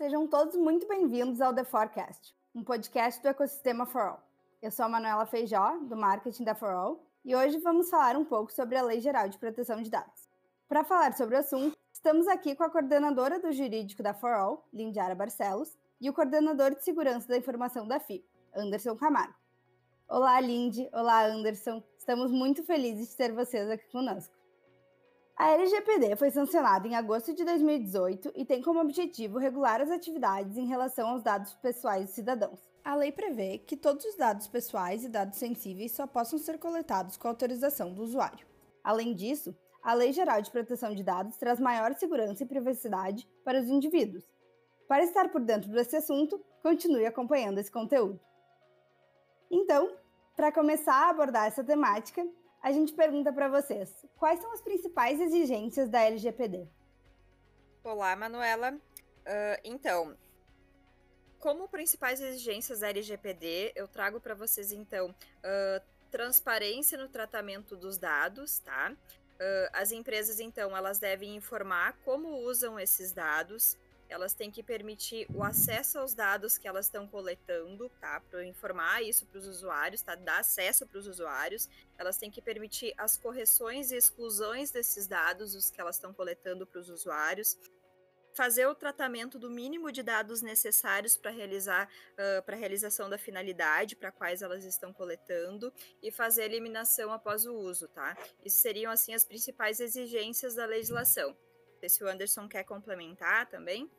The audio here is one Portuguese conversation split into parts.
Sejam todos muito bem-vindos ao The Forecast, um podcast do ecossistema For All. Eu sou a Manuela Feijó, do marketing da For All, e hoje vamos falar um pouco sobre a Lei Geral de Proteção de Dados. Para falar sobre o assunto, estamos aqui com a coordenadora do jurídico da For All, Lindiara Barcelos, e o coordenador de segurança da informação da FI, Anderson Camargo. Olá, Lindy. Olá, Anderson. Estamos muito felizes de ter vocês aqui conosco. A LGPD foi sancionada em agosto de 2018 e tem como objetivo regular as atividades em relação aos dados pessoais dos cidadãos. A lei prevê que todos os dados pessoais e dados sensíveis só possam ser coletados com autorização do usuário. Além disso, a Lei Geral de Proteção de Dados traz maior segurança e privacidade para os indivíduos. Para estar por dentro desse assunto, continue acompanhando esse conteúdo. Então, para começar a abordar essa temática, a gente pergunta para vocês: quais são as principais exigências da LGPD? Olá, Manuela. Uh, então, como principais exigências da LGPD, eu trago para vocês então uh, transparência no tratamento dos dados, tá? Uh, as empresas então elas devem informar como usam esses dados, elas têm que permitir o acesso aos dados que elas estão coletando, tá? Para informar isso para os usuários, tá? Dar acesso para os usuários. Elas têm que permitir as correções e exclusões desses dados, os que elas estão coletando para os usuários. Fazer o tratamento do mínimo de dados necessários para realizar uh, para realização da finalidade para quais elas estão coletando e fazer a eliminação após o uso, tá? Isso seriam assim as principais exigências da legislação. Se o Anderson quer complementar também.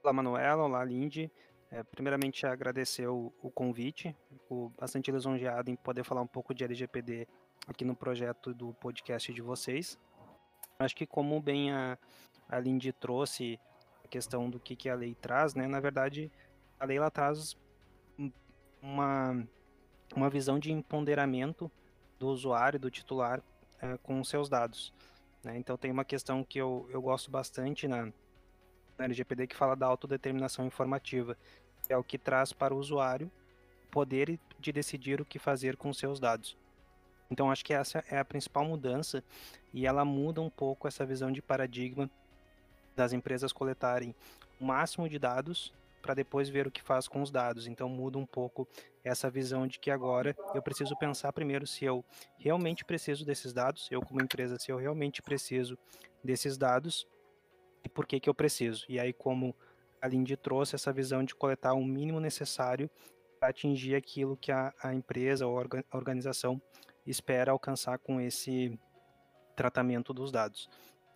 Olá, Manuela. Olá, Lindy. É, primeiramente, agradecer o, o convite. Fico bastante lisonjeado em poder falar um pouco de LGPD aqui no projeto do podcast de vocês. Acho que como bem a, a Lindy trouxe a questão do que, que a lei traz, né? Na verdade, a lei ela traz uma, uma visão de empoderamento do usuário, do titular, é, com seus dados. Né? Então tem uma questão que eu, eu gosto bastante na, na LGPD que fala da autodeterminação informativa, que é o que traz para o usuário poder de decidir o que fazer com seus dados. Então acho que essa é a principal mudança e ela muda um pouco essa visão de paradigma das empresas coletarem o máximo de dados para depois ver o que faz com os dados. Então muda um pouco essa visão de que agora eu preciso pensar primeiro se eu realmente preciso desses dados, eu como empresa se eu realmente preciso desses dados e por que, que eu preciso. E aí, como a Lindy trouxe essa visão de coletar o mínimo necessário para atingir aquilo que a, a empresa ou a organização espera alcançar com esse tratamento dos dados.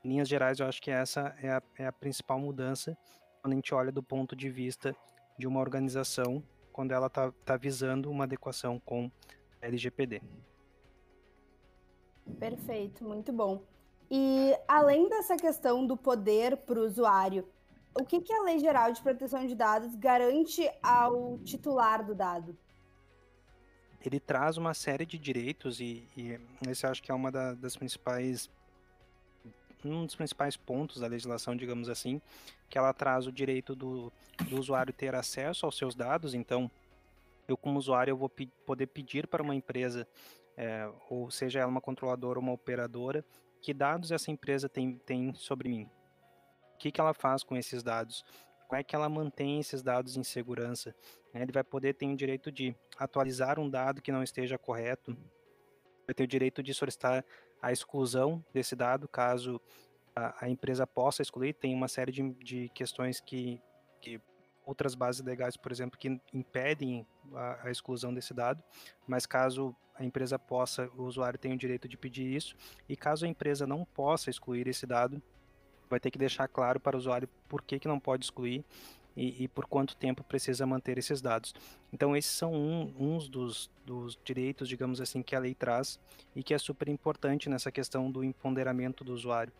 Em linhas gerais, eu acho que essa é a, é a principal mudança quando a gente olha do ponto de vista de uma organização, quando ela está tá visando uma adequação com LGPD. Perfeito, muito bom. E além dessa questão do poder para o usuário, o que, que a Lei Geral de Proteção de Dados garante ao titular do dado? Ele traz uma série de direitos e, e esse acho que é uma da, das principais um dos principais pontos da legislação, digamos assim, que ela traz o direito do, do usuário ter acesso aos seus dados. Então, eu como usuário eu vou poder pedir para uma empresa, é, ou seja ela uma controladora ou uma operadora, que dados essa empresa tem, tem sobre mim? O que, que ela faz com esses dados? Como é que ela mantém esses dados em segurança? Né? Ele vai poder ter o direito de atualizar um dado que não esteja correto, vai ter o direito de solicitar a exclusão desse dado, caso a, a empresa possa excluir. Tem uma série de, de questões que, que outras bases legais, por exemplo, que impedem a, a, exclusão desse dado, mas caso a empresa possa, o usuário tem o direito de pedir isso, e caso a empresa não possa excluir esse dado, vai ter que deixar claro para o usuário por que, que não pode excluir e, e por quanto tempo precisa manter esses dados. Então, esses são um, uns dos, dos direitos, digamos assim, que a lei traz e que é super importante nessa questão do empoderamento do usuário.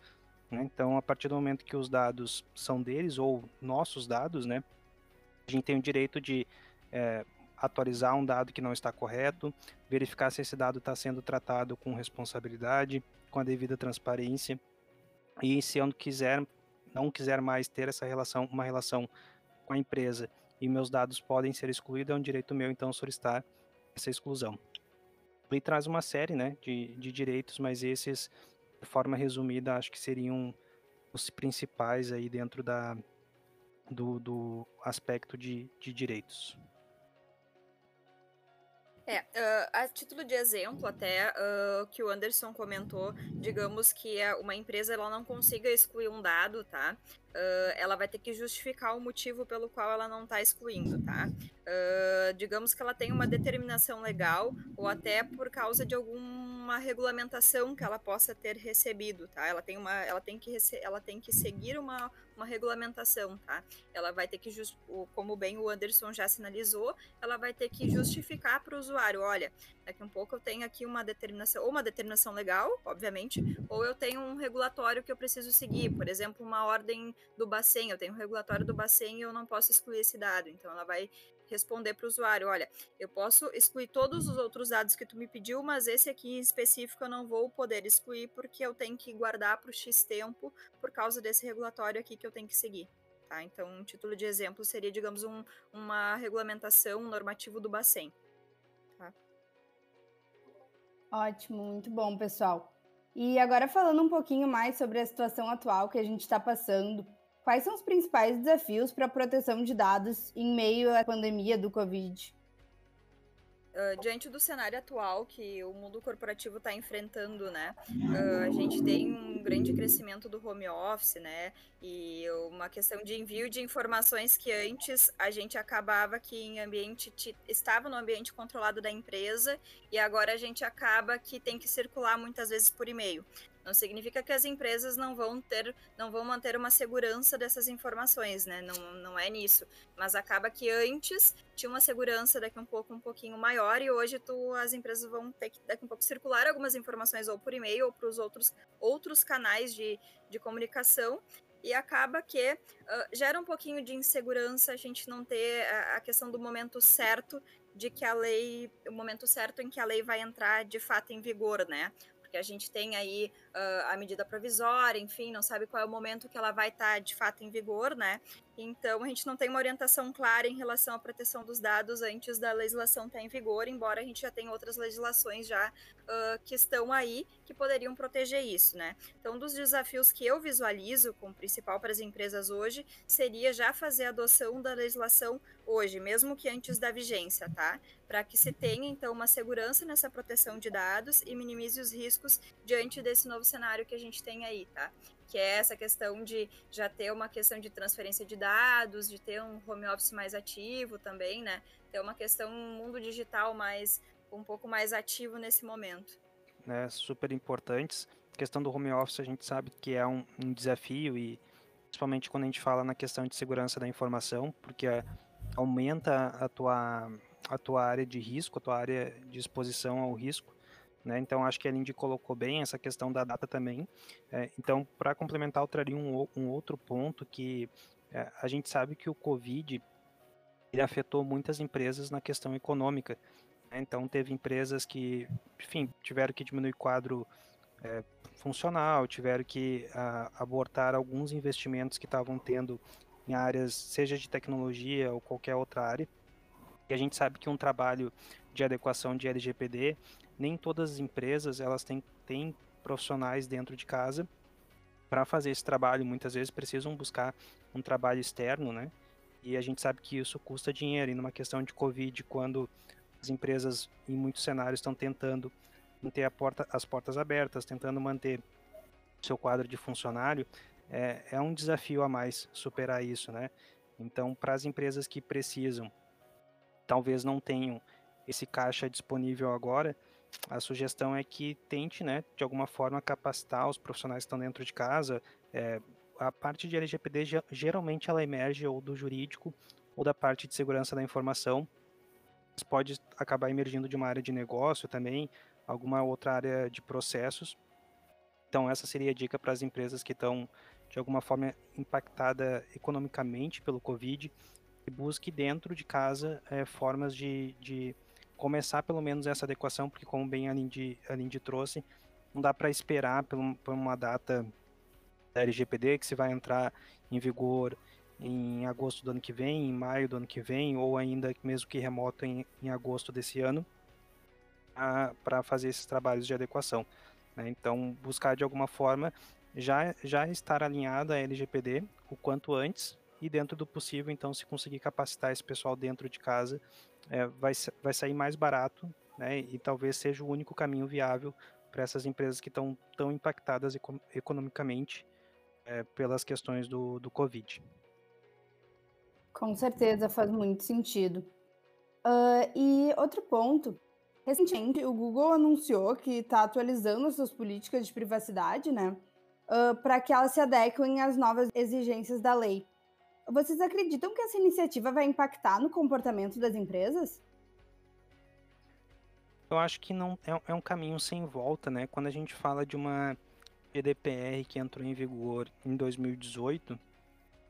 Né? Então, a partir do momento que os dados são deles, ou nossos dados, né, a gente tem o direito de é, atualizar um dado que não está correto, verificar se esse dado está sendo tratado com responsabilidade, com a devida transparência, e se eu não quiser, não quiser mais ter essa relação, uma relação com a empresa e meus dados podem ser excluídos, é um direito meu então solicitar essa exclusão. Ele traz uma série né, de, de direitos, mas esses, de forma resumida, acho que seriam os principais aí dentro da, do, do aspecto de, de direitos. É, uh, a título de exemplo, até uh, que o Anderson comentou, digamos que uma empresa ela não consiga excluir um dado, tá? Uh, ela vai ter que justificar o motivo pelo qual ela não está excluindo, tá? Digamos que ela tem uma determinação legal ou até por causa de alguma regulamentação que ela possa ter recebido, tá? Ela tem uma, ela tem que ela tem que seguir uma, uma regulamentação, tá? Ela vai ter que, just, como bem o Anderson já sinalizou, ela vai ter que justificar para o usuário, olha, daqui um pouco eu tenho aqui uma determinação, ou uma determinação legal, obviamente, ou eu tenho um regulatório que eu preciso seguir, por exemplo, uma ordem do Bacen, eu tenho um regulatório do Bacen e eu não posso excluir esse dado. Então ela vai responder para o usuário, olha, eu posso excluir todos os outros dados que tu me pediu, mas esse aqui em específico eu não vou poder excluir porque eu tenho que guardar para o X tempo por causa desse regulatório aqui que eu tenho que seguir. Tá? Então, um título de exemplo seria, digamos, um, uma regulamentação, um normativo do Bacen. Tá? Ótimo, muito bom, pessoal. E agora falando um pouquinho mais sobre a situação atual que a gente está passando, Quais são os principais desafios para a proteção de dados em meio à pandemia do Covid? Uh, diante do cenário atual que o mundo corporativo está enfrentando, né? Uh, a gente tem um grande crescimento do home office, né? E uma questão de envio de informações que antes a gente acabava que em ambiente estava no ambiente controlado da empresa e agora a gente acaba que tem que circular muitas vezes por e-mail. Não significa que as empresas não vão ter, não vão manter uma segurança dessas informações, né? Não, não é nisso. Mas acaba que antes tinha uma segurança daqui um pouco um pouquinho maior e hoje tu, as empresas vão ter que daqui um pouco circular algumas informações ou por e-mail ou para os outros, outros canais de, de comunicação e acaba que uh, gera um pouquinho de insegurança a gente não ter a, a, questão do momento certo de que a lei, o momento certo em que a lei vai entrar de fato em vigor, né? porque a gente tem aí uh, a medida provisória, enfim, não sabe qual é o momento que ela vai estar tá, de fato em vigor, né? Então a gente não tem uma orientação clara em relação à proteção dos dados antes da legislação estar tá em vigor, embora a gente já tenha outras legislações já uh, que estão aí que poderiam proteger isso, né? Então, dos desafios que eu visualizo como principal para as empresas hoje seria já fazer a adoção da legislação hoje, mesmo que antes da vigência, tá? Para que se tenha então uma segurança nessa proteção de dados e minimize os riscos diante desse novo cenário que a gente tem aí, tá? Que é essa questão de já ter uma questão de transferência de dados, de ter um home office mais ativo também, né? Ter uma questão um mundo digital mais um pouco mais ativo nesse momento. É super importantes. A questão do home office a gente sabe que é um, um desafio e principalmente quando a gente fala na questão de segurança da informação, porque aumenta a tua, a tua área de risco, a tua área de exposição ao risco. Né? Então, acho que a Lindy colocou bem essa questão da data também. É, então, para complementar, eu traria um, um outro ponto que é, a gente sabe que o Covid ele afetou muitas empresas na questão econômica. Né? Então, teve empresas que, enfim, tiveram que diminuir quadro é, funcional, tiveram que a, abortar alguns investimentos que estavam tendo em áreas, seja de tecnologia ou qualquer outra área. E a gente sabe que um trabalho de adequação de LGPD, nem todas as empresas elas têm, têm profissionais dentro de casa para fazer esse trabalho. Muitas vezes precisam buscar um trabalho externo, né? E a gente sabe que isso custa dinheiro. E numa questão de Covid, quando as empresas, em muitos cenários, estão tentando manter porta, as portas abertas, tentando manter seu quadro de funcionário, é, é um desafio a mais superar isso, né? Então, para as empresas que precisam, talvez não tenham esse caixa disponível agora, a sugestão é que tente, né, de alguma forma, capacitar os profissionais que estão dentro de casa. É, a parte de LGPD geralmente ela emerge ou do jurídico ou da parte de segurança da informação. Mas pode acabar emergindo de uma área de negócio também, alguma outra área de processos. Então essa seria a dica para as empresas que estão de alguma forma impactada economicamente pelo Covid e busque dentro de casa é, formas de, de começar pelo menos essa adequação, porque como bem a Lindy, a Lindy trouxe, não dá para esperar por, por uma data da LGPD que se vai entrar em vigor em agosto do ano que vem, em maio do ano que vem, ou ainda mesmo que remoto em, em agosto desse ano, para fazer esses trabalhos de adequação. Né? Então, buscar de alguma forma já, já estar alinhada a LGPD o quanto antes e dentro do possível, então, se conseguir capacitar esse pessoal dentro de casa, é, vai, vai sair mais barato, né? E talvez seja o único caminho viável para essas empresas que estão tão impactadas economicamente é, pelas questões do, do Covid. Com certeza faz muito sentido. Uh, e outro ponto, recentemente o Google anunciou que está atualizando suas políticas de privacidade, né, uh, para que elas se adequem às novas exigências da lei. Vocês acreditam que essa iniciativa vai impactar no comportamento das empresas? Eu acho que não é, é um caminho sem volta, né? Quando a gente fala de uma GDPR que entrou em vigor em 2018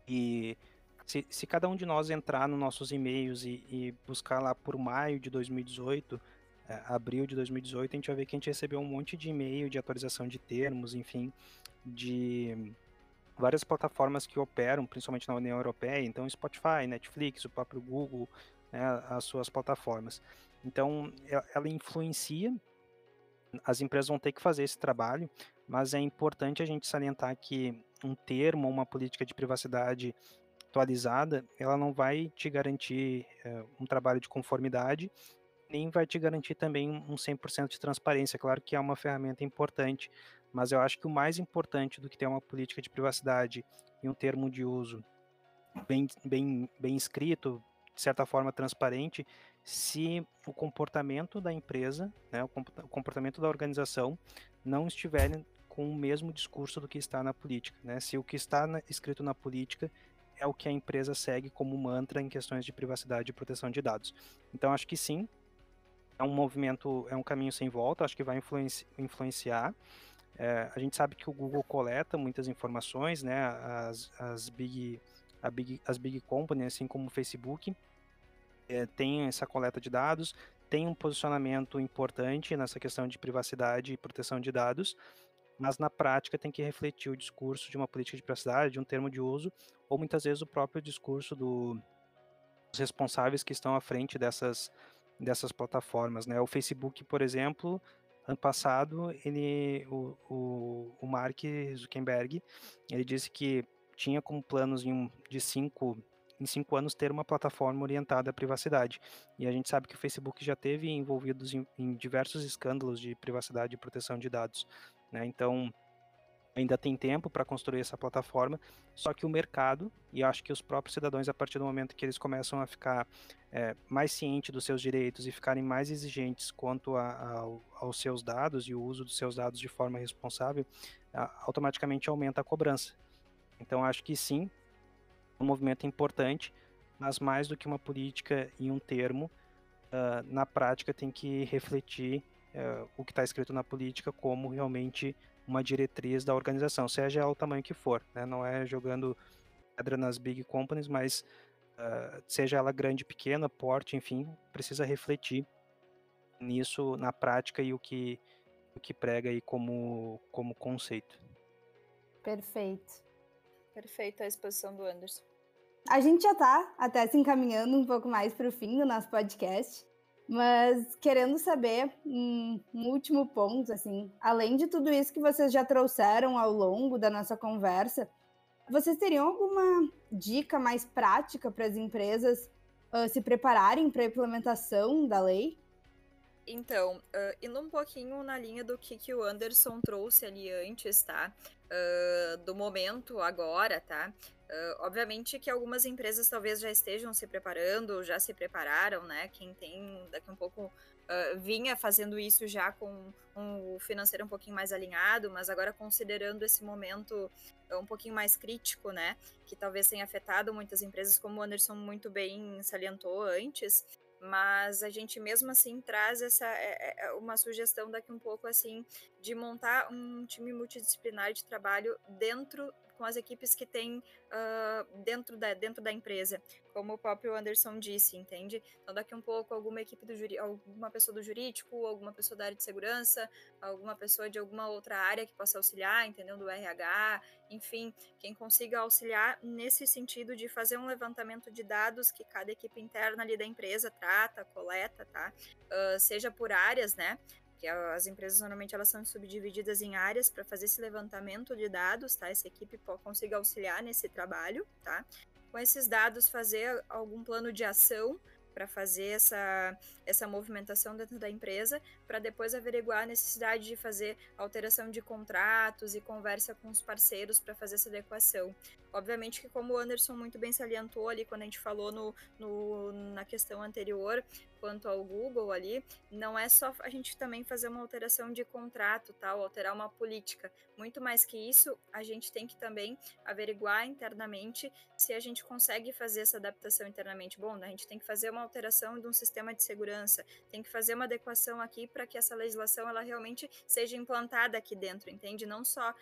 e se, se cada um de nós entrar nos nossos e-mails e, e buscar lá por maio de 2018, é, abril de 2018, a gente vai ver que a gente recebeu um monte de e-mail de atualização de termos, enfim, de várias plataformas que operam, principalmente na União Europeia, então Spotify, Netflix, o próprio Google, né, as suas plataformas. Então, ela influencia, as empresas vão ter que fazer esse trabalho, mas é importante a gente salientar que um termo, uma política de privacidade atualizada, ela não vai te garantir é, um trabalho de conformidade, nem vai te garantir também um 100% de transparência. Claro que é uma ferramenta importante, mas eu acho que o mais importante do que ter uma política de privacidade e um termo de uso bem, bem, bem escrito, de certa forma transparente, se o comportamento da empresa, né, o comportamento da organização não estiverem com o mesmo discurso do que está na política. Né? Se o que está na, escrito na política é o que a empresa segue como mantra em questões de privacidade e proteção de dados. Então acho que sim, é um movimento, é um caminho sem volta, acho que vai influenci influenciar. É, a gente sabe que o Google coleta muitas informações, né, as, as, big, big, as big companies, assim como o Facebook, é, tem essa coleta de dados, tem um posicionamento importante nessa questão de privacidade e proteção de dados, mas na prática tem que refletir o discurso de uma política de privacidade, de um termo de uso, ou muitas vezes o próprio discurso do, dos responsáveis que estão à frente dessas, dessas plataformas. Né? O Facebook, por exemplo, ano passado, ele, o, o, o Mark Zuckerberg, ele disse que tinha como planos um, de cinco em cinco anos ter uma plataforma orientada à privacidade. E a gente sabe que o Facebook já teve envolvidos em, em diversos escândalos de privacidade e proteção de dados. Né? Então, ainda tem tempo para construir essa plataforma, só que o mercado, e acho que os próprios cidadãos, a partir do momento que eles começam a ficar é, mais cientes dos seus direitos e ficarem mais exigentes quanto a, a, aos seus dados e o uso dos seus dados de forma responsável, a, automaticamente aumenta a cobrança. Então, acho que sim, um movimento importante, mas mais do que uma política e um termo, uh, na prática tem que refletir é, o que está escrito na política como realmente uma diretriz da organização, seja o tamanho que for, né? não é jogando pedra nas big companies, mas uh, seja ela grande, pequena, porte, enfim, precisa refletir nisso na prática e o que o que prega aí como como conceito. Perfeito. Perfeita a exposição do Anderson. A gente já está até se encaminhando um pouco mais para o fim do nosso podcast. Mas querendo saber um, um, último ponto, assim, além de tudo isso que vocês já trouxeram ao longo da nossa conversa, vocês teriam alguma dica mais prática para as empresas uh, se prepararem para a implementação da lei? Então, uh, indo um pouquinho na linha do que, que o Anderson trouxe ali antes, tá? Uh, do momento agora, tá? Uh, obviamente que algumas empresas talvez já estejam se preparando, já se prepararam, né? Quem tem daqui um pouco vinha fazendo isso já com um, financeiro um pouquinho mais alinhado, mas agora considerando esse momento um pouquinho mais crítico, né? Que talvez tenha afetado muitas empresas, como o Anderson muito bem salientou antes. Mas a gente mesmo assim traz essa é, é, uma sugestão daqui um pouco assim de montar um time multidisciplinar de trabalho dentro com as equipes que tem uh, dentro, da, dentro da empresa, como o próprio Anderson disse, entende? Então, daqui um pouco, alguma equipe do jurídico, alguma pessoa do jurídico, alguma pessoa da área de segurança, alguma pessoa de alguma outra área que possa auxiliar, entendeu? Do RH, enfim, quem consiga auxiliar nesse sentido de fazer um levantamento de dados que cada equipe interna ali da empresa trata, coleta, tá? Uh, seja por áreas, né? Que as empresas normalmente elas são subdivididas em áreas para fazer esse levantamento de dados, tá? Essa equipe consiga auxiliar nesse trabalho, tá? com esses dados fazer algum plano de ação para fazer essa, essa movimentação dentro da empresa, para depois averiguar a necessidade de fazer alteração de contratos e conversa com os parceiros para fazer essa adequação. Obviamente que, como o Anderson muito bem salientou ali quando a gente falou no, no, na questão anterior, quanto ao Google ali, não é só a gente também fazer uma alteração de contrato, tal, alterar uma política. Muito mais que isso, a gente tem que também averiguar internamente se a gente consegue fazer essa adaptação internamente. Bom, a gente tem que fazer uma alteração de um sistema de segurança, tem que fazer uma adequação aqui para que essa legislação ela realmente seja implantada aqui dentro, entende? Não só uh,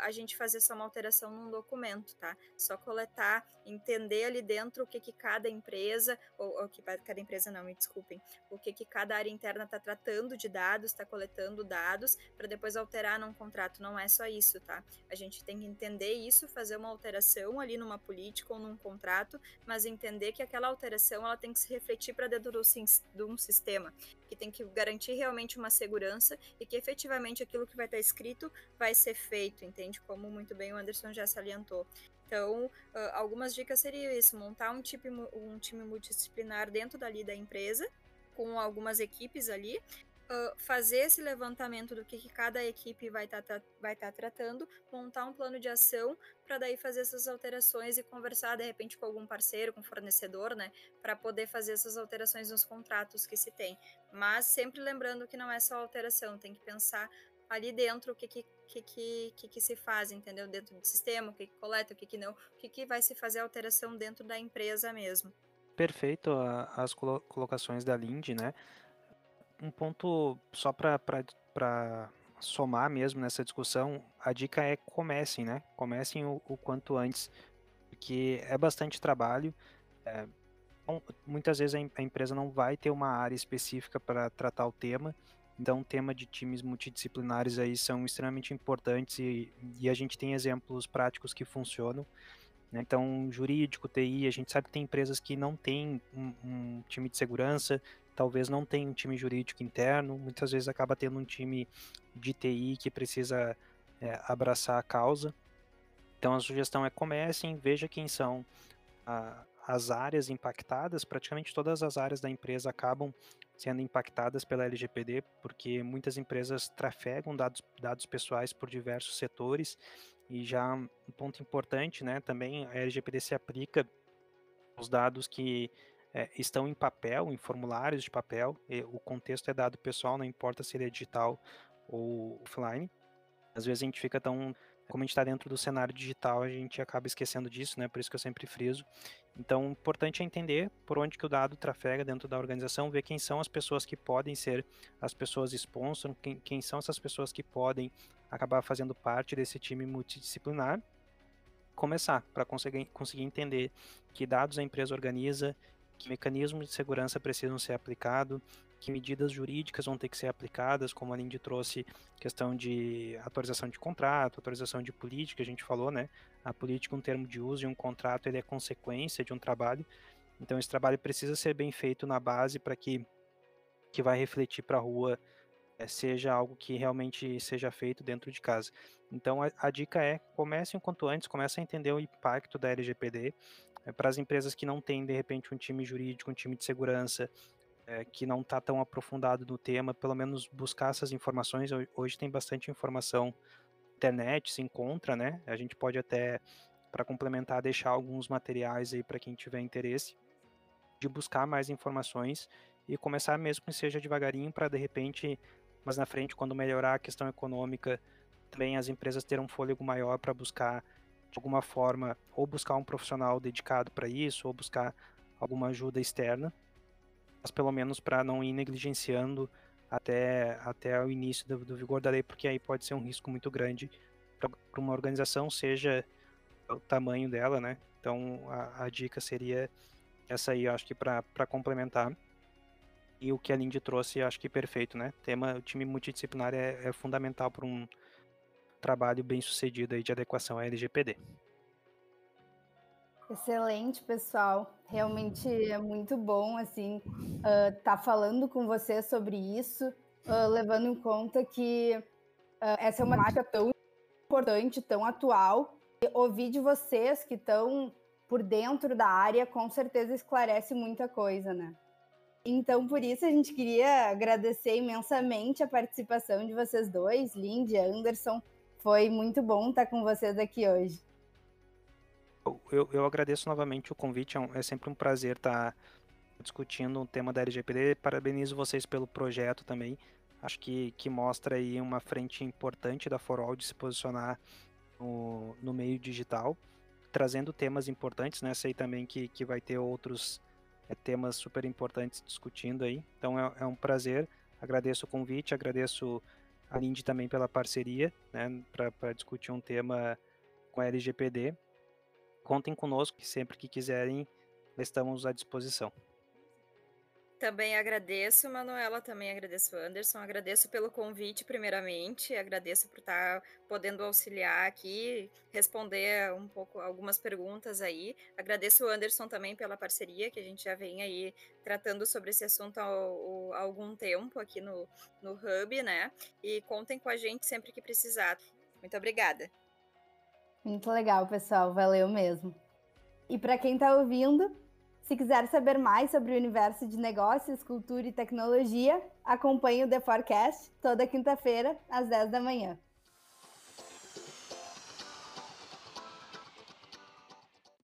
a gente fazer só uma alteração num documento, tá? Só coletar, entender ali dentro o que, que cada empresa, ou, ou que cada empresa não, me desculpa, desculpem, o que, que cada área interna está tratando de dados, está coletando dados, para depois alterar num contrato. Não é só isso, tá? A gente tem que entender isso, fazer uma alteração ali numa política ou num contrato, mas entender que aquela alteração ela tem que se refletir para dentro de um sistema, que tem que garantir realmente uma segurança e que efetivamente aquilo que vai estar tá escrito vai ser feito, entende? Como muito bem o Anderson já salientou. Então, uh, algumas dicas seriam isso: montar um time, um time multidisciplinar dentro dali da empresa, com algumas equipes ali, uh, fazer esse levantamento do que, cada equipe vai estar tá, vai tá tratando, montar um plano de ação para daí fazer essas alterações e conversar de repente com algum parceiro, com fornecedor, né, para poder fazer essas alterações nos contratos que se tem. Mas sempre lembrando que não é só alteração, tem que pensar ali dentro o que que, que, que, que, se faz, entendeu? Dentro do sistema, o que, que coleta, o que, que não, o que, que vai se fazer alteração dentro da empresa mesmo. Perfeito as colocações da Lindy, né? Um ponto só para somar mesmo nessa discussão, a dica é comecem, né? Comecem o, o quanto antes, porque é bastante trabalho. É, muitas vezes a empresa não vai ter uma área específica para tratar o tema, então, o tema de times multidisciplinares aí são extremamente importantes e, e a gente tem exemplos práticos que funcionam. Né? Então, jurídico, TI, a gente sabe que tem empresas que não têm um, um, time de segurança, talvez não tenham um time jurídico interno, muitas vezes acaba tendo um time de TI que precisa é, abraçar a causa. Então, a sugestão é comecem, veja quem são a, as áreas impactadas, praticamente todas as áreas da empresa acabam sendo impactadas pela LGPD, porque muitas empresas trafegam dados, dados pessoais por diversos setores, e já um ponto importante, né, também a LGPD se aplica aos dados que é, estão em papel, em formulários de papel, o contexto é dado pessoal, não importa se ele é digital ou offline. Às vezes a gente fica tão como a gente está dentro do cenário digital, a gente acaba esquecendo disso, né? Por isso que eu sempre friso. Então, importante é entender por onde que o dado trafega dentro da organização, ver quem são as pessoas que podem ser as pessoas sponsor, quem, quem são essas pessoas que podem acabar fazendo parte desse time multidisciplinar. Começar para conseguir, conseguir entender que dados a empresa organiza, que mecanismos de segurança precisam ser aplicados, que medidas jurídicas vão ter que ser aplicadas, como a Lindy trouxe questão de atualização de contrato, atualização de política, a gente falou, né? A política, um termo de uso e um contrato, ele é consequência de um trabalho. Então, esse trabalho precisa ser bem feito na base para que que vai refletir para a rua é, seja algo que realmente seja feito dentro de casa. Então, a, a dica é comece o quanto antes, comece a entender o impacto da LGPD. É, para as empresas que não têm, de repente, um time jurídico, um time de segurança, é, que não está tão aprofundado no tema, pelo menos buscar essas informações. Hoje tem bastante informação internet, se encontra, né? A gente pode até, para complementar, deixar alguns materiais aí para quem tiver interesse de buscar mais informações e começar mesmo que seja devagarinho para de repente, mas na frente, quando melhorar a questão econômica, também as empresas terem um fôlego maior para buscar de alguma forma ou buscar um profissional dedicado para isso ou buscar alguma ajuda externa mas pelo menos para não ir negligenciando até, até o início do, do, vigor da lei, porque aí pode ser um risco muito grande para uma organização, seja o tamanho dela, né? Então a, a dica seria essa aí, acho que para complementar. E o que a Lindy trouxe, acho que perfeito, né? Tema, o time multidisciplinar é, é fundamental para um trabalho bem sucedido aí de adequação à LGPD. Excelente, pessoal. Realmente é muito bom, assim, estar uh, tá falando com você sobre isso, uh, levando em conta que uh, essa é uma temática tão importante, tão atual. E ouvir de vocês que estão por dentro da área, com certeza esclarece muita coisa, né? Então, por isso, a gente queria agradecer imensamente a participação de vocês dois, Lindy e Anderson. Foi muito bom estar com vocês aqui hoje. Eu, eu agradeço novamente o convite, é, é sempre um prazer estar discutindo o tema da LGPD. Parabenizo vocês pelo projeto também. Acho que, que mostra aí uma frente importante da Forol de se posicionar no, no meio digital, trazendo temas importantes, né? Sei também que, que vai ter outros é, temas super importantes discutindo aí. Então é, é um prazer. Agradeço o convite, agradeço a Lindy também pela parceria, né? Para discutir um tema com a LGPD. Contem conosco, sempre que quiserem, estamos à disposição. Também agradeço, Manuela, também agradeço, Anderson, agradeço pelo convite, primeiramente, agradeço por estar podendo auxiliar aqui, responder um pouco algumas perguntas aí. Agradeço o Anderson também pela parceria, que a gente já vem aí tratando sobre esse assunto há, há algum tempo aqui no, no Hub, né? E contem com a gente sempre que precisar. Muito obrigada. Muito legal, pessoal, valeu mesmo. E para quem está ouvindo, se quiser saber mais sobre o universo de negócios, cultura e tecnologia, acompanhe o The Forecast toda quinta-feira, às 10 da manhã.